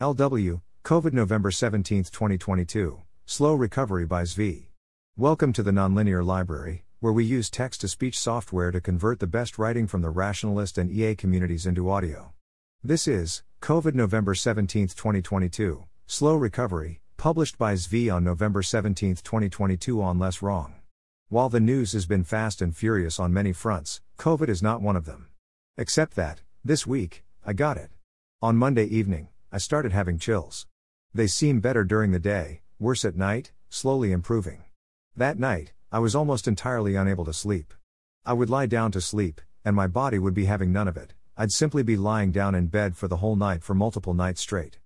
LW, COVID November 17, 2022. Slow Recovery by Zvi. Welcome to the Nonlinear Library, where we use text to speech software to convert the best writing from the rationalist and EA communities into audio. This is COVID November 17, 2022. Slow Recovery, published by Zvi on November 17, 2022 on Less Wrong. While the news has been fast and furious on many fronts, COVID is not one of them. Except that, this week, I got it. On Monday evening, I started having chills. They seem better during the day, worse at night, slowly improving. That night, I was almost entirely unable to sleep. I would lie down to sleep, and my body would be having none of it. I'd simply be lying down in bed for the whole night for multiple nights straight.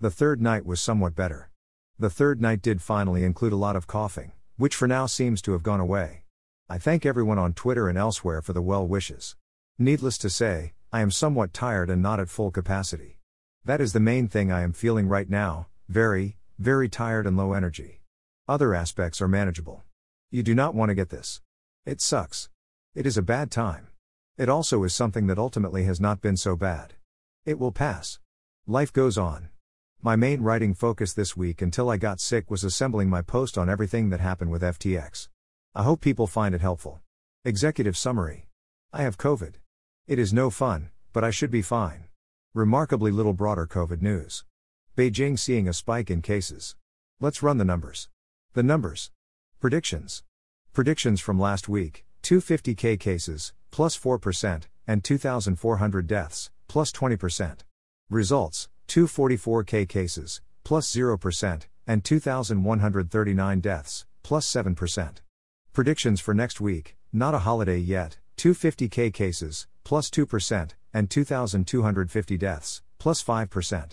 The third night was somewhat better. The third night did finally include a lot of coughing, which for now seems to have gone away. I thank everyone on Twitter and elsewhere for the well wishes. Needless to say, I am somewhat tired and not at full capacity. That is the main thing I am feeling right now very, very tired and low energy. Other aspects are manageable. You do not want to get this. It sucks. It is a bad time. It also is something that ultimately has not been so bad. It will pass. Life goes on. My main writing focus this week until I got sick was assembling my post on everything that happened with FTX. I hope people find it helpful. Executive Summary I have COVID. It is no fun, but I should be fine. Remarkably little broader COVID news. Beijing seeing a spike in cases. Let's run the numbers. The numbers. Predictions. Predictions from last week 250k cases, plus 4%, and 2,400 deaths, plus 20%. Results 244k cases, plus 0%, and 2,139 deaths, plus 7%. Predictions for next week, not a holiday yet, 250k cases, plus 2%, and 2,250 deaths, plus 5%.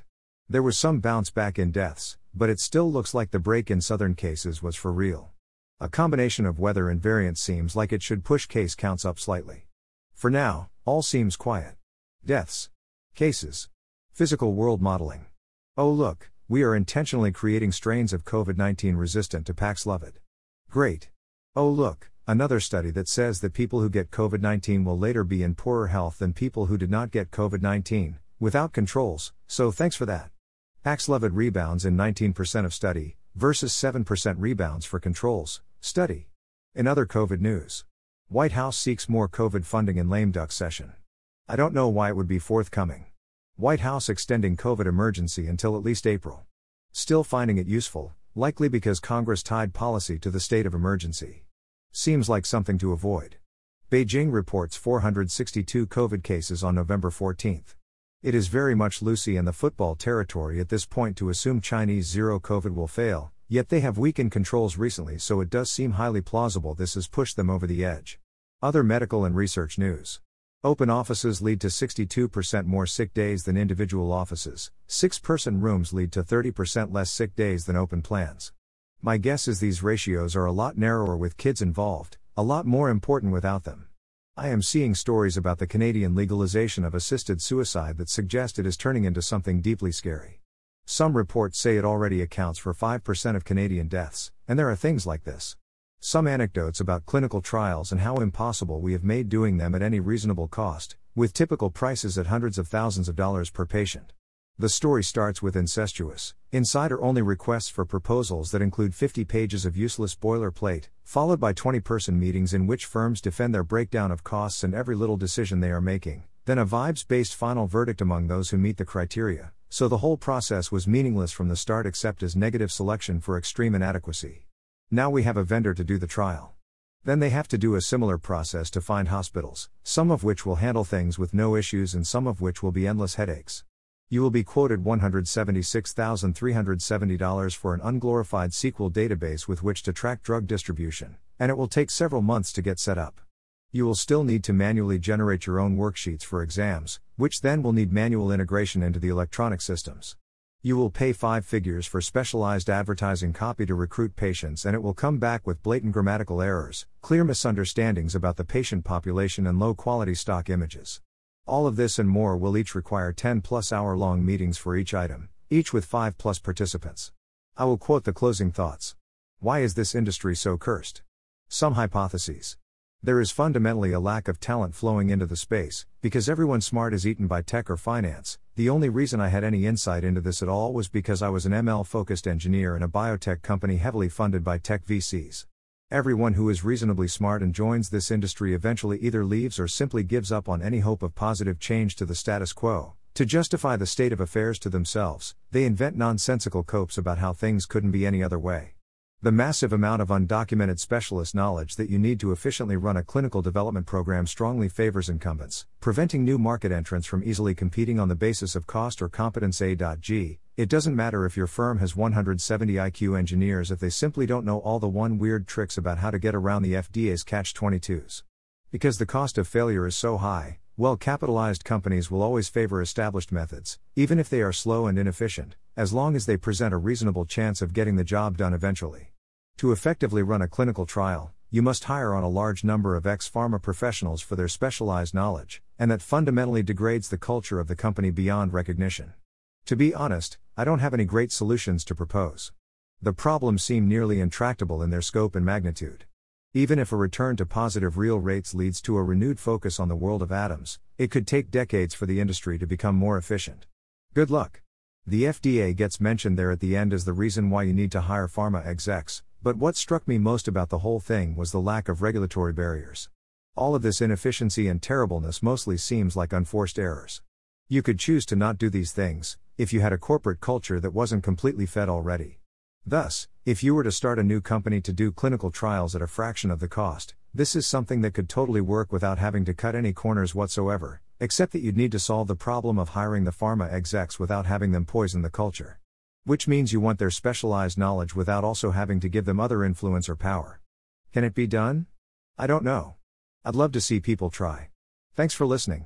There was some bounce back in deaths, but it still looks like the break in southern cases was for real. A combination of weather and variant seems like it should push case counts up slightly. For now, all seems quiet. Deaths. Cases. Physical world modeling. Oh look, we are intentionally creating strains of COVID 19 resistant to Paxlovid. Great. Oh look, Another study that says that people who get COVID 19 will later be in poorer health than people who did not get COVID 19, without controls, so thanks for that. Paxlovid rebounds in 19% of study, versus 7% rebounds for controls, study. In other COVID news, White House seeks more COVID funding in lame duck session. I don't know why it would be forthcoming. White House extending COVID emergency until at least April. Still finding it useful, likely because Congress tied policy to the state of emergency. Seems like something to avoid. Beijing reports 462 COVID cases on November 14. It is very much Lucy and the football territory at this point to assume Chinese zero COVID will fail, yet they have weakened controls recently, so it does seem highly plausible this has pushed them over the edge. Other medical and research news. Open offices lead to 62% more sick days than individual offices. Six person rooms lead to 30% less sick days than open plans. My guess is these ratios are a lot narrower with kids involved, a lot more important without them. I am seeing stories about the Canadian legalization of assisted suicide that suggest it is turning into something deeply scary. Some reports say it already accounts for 5% of Canadian deaths, and there are things like this. Some anecdotes about clinical trials and how impossible we have made doing them at any reasonable cost, with typical prices at hundreds of thousands of dollars per patient. The story starts with incestuous, insider only requests for proposals that include 50 pages of useless boilerplate, followed by 20 person meetings in which firms defend their breakdown of costs and every little decision they are making, then a vibes based final verdict among those who meet the criteria, so the whole process was meaningless from the start except as negative selection for extreme inadequacy. Now we have a vendor to do the trial. Then they have to do a similar process to find hospitals, some of which will handle things with no issues and some of which will be endless headaches. You will be quoted $176,370 for an unglorified SQL database with which to track drug distribution, and it will take several months to get set up. You will still need to manually generate your own worksheets for exams, which then will need manual integration into the electronic systems. You will pay five figures for specialized advertising copy to recruit patients, and it will come back with blatant grammatical errors, clear misunderstandings about the patient population, and low quality stock images. All of this and more will each require 10 plus hour long meetings for each item, each with 5 plus participants. I will quote the closing thoughts. Why is this industry so cursed? Some hypotheses. There is fundamentally a lack of talent flowing into the space, because everyone smart is eaten by tech or finance. The only reason I had any insight into this at all was because I was an ML focused engineer in a biotech company heavily funded by tech VCs. Everyone who is reasonably smart and joins this industry eventually either leaves or simply gives up on any hope of positive change to the status quo. To justify the state of affairs to themselves, they invent nonsensical copes about how things couldn't be any other way. The massive amount of undocumented specialist knowledge that you need to efficiently run a clinical development program strongly favors incumbents, preventing new market entrants from easily competing on the basis of cost or competence. A.G. It doesn't matter if your firm has 170 IQ engineers if they simply don't know all the one weird tricks about how to get around the FDA's catch 22s. Because the cost of failure is so high, well capitalized companies will always favor established methods, even if they are slow and inefficient, as long as they present a reasonable chance of getting the job done eventually. To effectively run a clinical trial, you must hire on a large number of ex pharma professionals for their specialized knowledge, and that fundamentally degrades the culture of the company beyond recognition. To be honest, I don't have any great solutions to propose. The problems seem nearly intractable in their scope and magnitude. Even if a return to positive real rates leads to a renewed focus on the world of atoms, it could take decades for the industry to become more efficient. Good luck. The FDA gets mentioned there at the end as the reason why you need to hire pharma execs, but what struck me most about the whole thing was the lack of regulatory barriers. All of this inefficiency and terribleness mostly seems like unforced errors. You could choose to not do these things, if you had a corporate culture that wasn't completely fed already. Thus, if you were to start a new company to do clinical trials at a fraction of the cost, this is something that could totally work without having to cut any corners whatsoever, except that you'd need to solve the problem of hiring the pharma execs without having them poison the culture. Which means you want their specialized knowledge without also having to give them other influence or power. Can it be done? I don't know. I'd love to see people try. Thanks for listening.